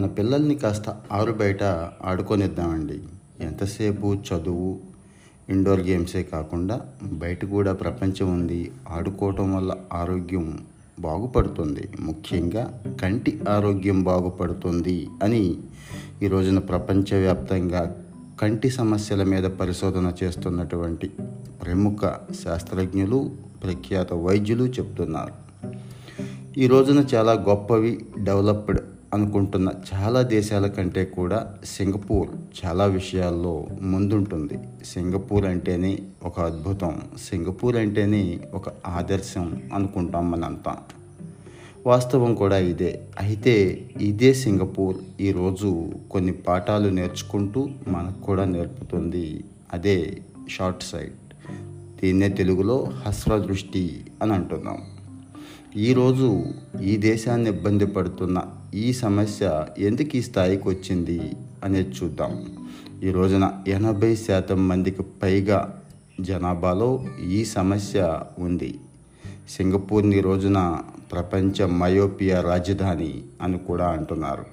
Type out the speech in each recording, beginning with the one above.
మన పిల్లల్ని కాస్త ఆరు బయట ఆడుకొనిద్దామండి. ఎంతసేపు చదువు ఇండోర్ గేమ్సే కాకుండా బయట కూడా ప్రపంచం ఉంది. ఆడుకోవటం వల్ల ఆరోగ్యం బాగుపడుతుంది. ముఖ్యంగా కంటి ఆరోగ్యం బాగుపడుతుంది అని ఈ రోజున ప్రపంచవ్యాప్తంగా కంటి సమస్యల మీద పరిశోధన చేస్తున్నటువంటి ప్రముఖ శాస్త్రజ్ఞులు ప్రఖ్యాత వైద్యులు చెప్తున్నారు. ఈ రోజున చాలా గొప్పవి డెవలప్డ్ అనుకుంటున్న చాలా దేశాల కంటే కూడా సింగపూర్ చాలా విషయాల్లో ముందుంటుంది. సింగపూర్ అంటేనే ఒక అద్భుతం. సింగపూర్ అంటేనే ఒక ఆదర్శం అనుకుంటాం మనంతా. వాస్తవం కూడా ఇదే. అయితే ఇదే సింగపూర్ ఈరోజు కొన్ని పాఠాలు నేర్చుకుంటూ మనకు కూడా నేర్పుతుంది. అదే షార్ట్ సైట్ దీన్నే తెలుగులో హస్ర దృష్టి అని అంటున్నాం. ఈరోజు ఈ దేశాన్ని ఇబ్బంది పడుతున్న ఈ సమస్య ఎందుకు ఈ స్థాయికి వచ్చింది అనేది చూద్దాం. ఈ రోజున ఎనభై శాతం మందికి పైగా జనాభాలో ఈ సమస్య ఉంది. సింగపూర్ని రోజున ప్రపంచ మయోపియా రాజధాని అని కూడా అంటున్నారు.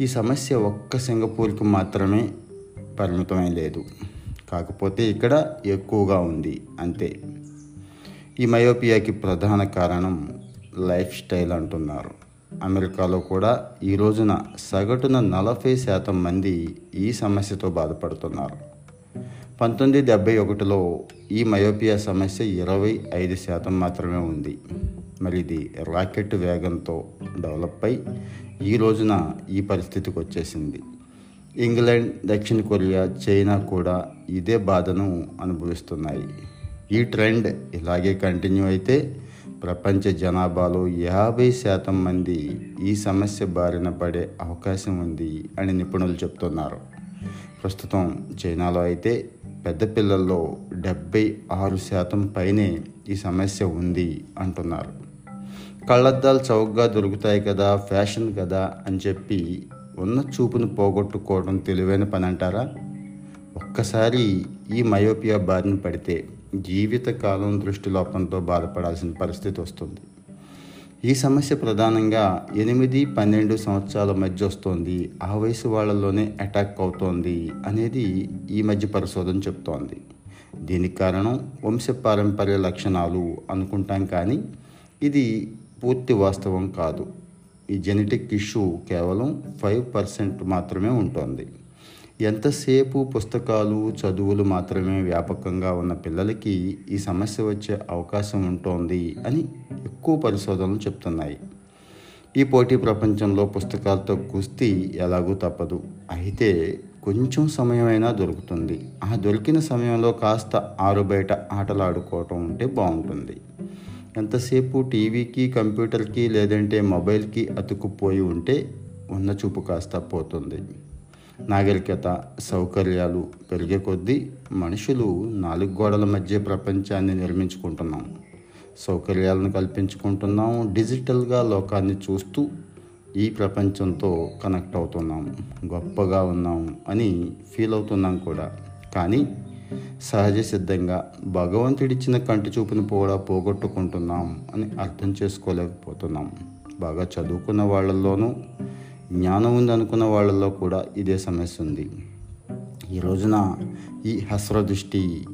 ఈ సమస్య ఒక్క సింగపూర్కి మాత్రమే పరిమితమై లేదు. కాకపోతే ఇక్కడ ఎక్కువగా ఉంది అంతే. ఈ మయోపియాకి ప్రధాన కారణం లైఫ్ స్టైల్ అంటున్నారు. అమెరికాలో కూడా ఈ రోజున సగటున నలభై శాతం మంది ఈ సమస్యతో బాధపడుతున్నారు. పంతొమ్మిది డెబ్బై ఒకటిలో ఈ మయోపియా సమస్య ఇరవై ఐదు శాతం మాత్రమే ఉంది. మరి ఇది రాకెట్ వేగంతో డెవలప్ అయి ఈ రోజున ఈ పరిస్థితికి వచ్చేసింది. ఇంగ్లాండ్ దక్షిణ కొరియా చైనా కూడా ఇదే బాధను అనుభవిస్తున్నాయి. ఈ ట్రెండ్ ఇలాగే కంటిన్యూ అయితే ప్రపంచ జనాభాలో యాభై శాతం మంది ఈ సమస్య బారిన పడే అవకాశం ఉంది అని నిపుణులు చెప్తున్నారు. ప్రస్తుతం చైనాలో అయితే పెద్ద పిల్లల్లో డెబ్బై ఆరు శాతం పైనే ఈ సమస్య ఉంది అంటున్నారు. కళ్ళద్దాలు చౌకగా దొరుకుతాయి కదా ఫ్యాషన్ కదా అని చెప్పి ఉన్న చూపును పోగొట్టుకోవడం తెలివైన పని అంటారా ఒక్కసారి ఈ మయోపియా బారిన పడితే జీవితకాలం దృష్టిలోపంతో బాధపడాల్సిన పరిస్థితి వస్తుంది. ఈ సమస్య ప్రధానంగా ఎనిమిది పన్నెండు సంవత్సరాల మధ్య వస్తోంది. ఆ వయసు వాళ్ళలోనే అటాక్ అవుతోంది అనేది ఈ మధ్య పరిశోధన చెప్తోంది. దీనికి కారణం వంశపారంపర్య లక్షణాలు అనుకుంటాం కానీ ఇది పూర్తి వాస్తవం కాదు. ఈ జెనెటిక్ ఇష్యూ కేవలం ఫైవ్ పర్సెంట్ మాత్రమే ఉంటుంది. ఎంతసేపు పుస్తకాలు చదువులు మాత్రమే వ్యాపకంగా ఉన్న పిల్లలకి ఈ సమస్య వచ్చే అవకాశం ఉంటోంది అని ఎక్కువ పరిశోధనలు చెప్తున్నాయి. ఈ పోటీ ప్రపంచంలో పుస్తకాలతో కుస్తీ ఎలాగూ తప్పదు. అయితే కొంచెం సమయమైనా దొరుకుతుంది. ఆ దొరికిన సమయంలో కాస్త ఆరు బయట ఆటలు ఆడుకోవటం ఉంటే బాగుంటుంది. ఎంతసేపు టీవీకి కంప్యూటర్కి లేదంటే మొబైల్కి అతుక్కుపోయి ఉంటే ఉన్న చూపు కాస్త పోతుంది. నాగరికత సౌకర్యాలు పెరిగే కొద్దీ మనుషులు నాలుగు గోడల మధ్య ప్రపంచాన్ని నిర్మించుకుంటున్నాం. సౌకర్యాలను కల్పించుకుంటున్నాం. డిజిటల్గా లోకాన్ని చూస్తూ ఈ ప్రపంచంతో కనెక్ట్ అవుతున్నాం. గొప్పగా ఉన్నాం అని ఫీల్ అవుతున్నాం కూడా. కానీ సహజ సిద్ధంగా భగవంతుడిచ్చిన కంటి చూపును కూడా పోగొట్టుకుంటున్నాం అని అర్థం చేసుకోలేకపోతున్నాం. బాగా చదువుకున్న వాళ్ళల్లోనూ జ్ఞానం ఉంది అనుకున్న వాళ్ళల్లో కూడా ఇదే సమస్య ఉంది. ఈ రోజున ఈ హస్ర దృష్టి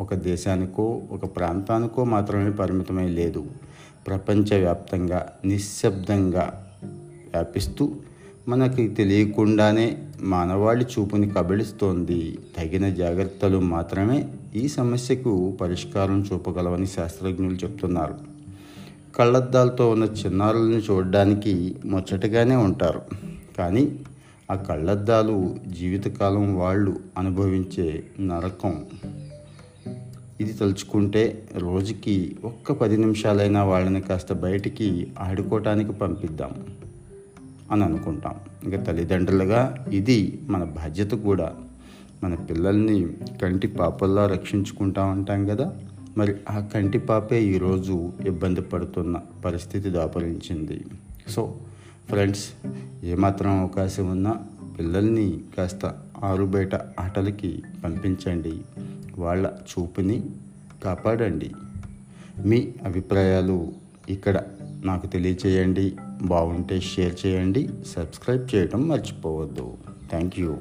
ఒక దేశానికో ఒక ప్రాంతానికో మాత్రమే పరిమితమై లేదు. ప్రపంచవ్యాప్తంగా నిశ్శబ్దంగా వ్యాపిస్తూ మనకి తెలియకుండానే మానవాళి చూపుని కబళిస్తోంది. తగిన జాగ్రత్తలు మాత్రమే ఈ సమస్యకు పరిష్కారం చూపగలవని శాస్త్రజ్ఞులు చెప్తున్నారు. కళ్ళద్దాలతో ఉన్న చిన్నారులను చూడడానికి ముచ్చటగానే ఉంటారు. కానీ ఆ కళ్ళద్దాలు జీవితకాలం వాళ్ళు అనుభవించే నరకం. ఇది తలుచుకుంటే రోజుకి ఒక్క పది నిమిషాలైనా వాళ్ళని కాస్త బయటికి ఆడుకోవటానికి పంపిద్దాం అని అనుకుంటాం. ఇంకా తల్లిదండ్రులుగా ఇది మన బాధ్యత కూడా. మన పిల్లల్ని కంటి పాపల్లా రక్షించుకుంటాం అంటాం కదా. మరి ఆ కంటి పాపే ఈరోజు ఇబ్బంది పడుతున్న పరిస్థితి దాపరించింది. సో ఫ్రెండ్స్ ఏమాత్రం అవకాశం ఉన్నా పిల్లల్ని కాస్త ఆరు బయట ఆటలకి పంపించండి. వాళ్ళ చూపుని కాపాడండి. మీ అభిప్రాయాలు ఇక్కడ నాకు తెలియచేయండి. బాగుంటే షేర్ చేయండి. సబ్స్క్రైబ్ చేయటం మర్చిపోవద్దు. Thank you.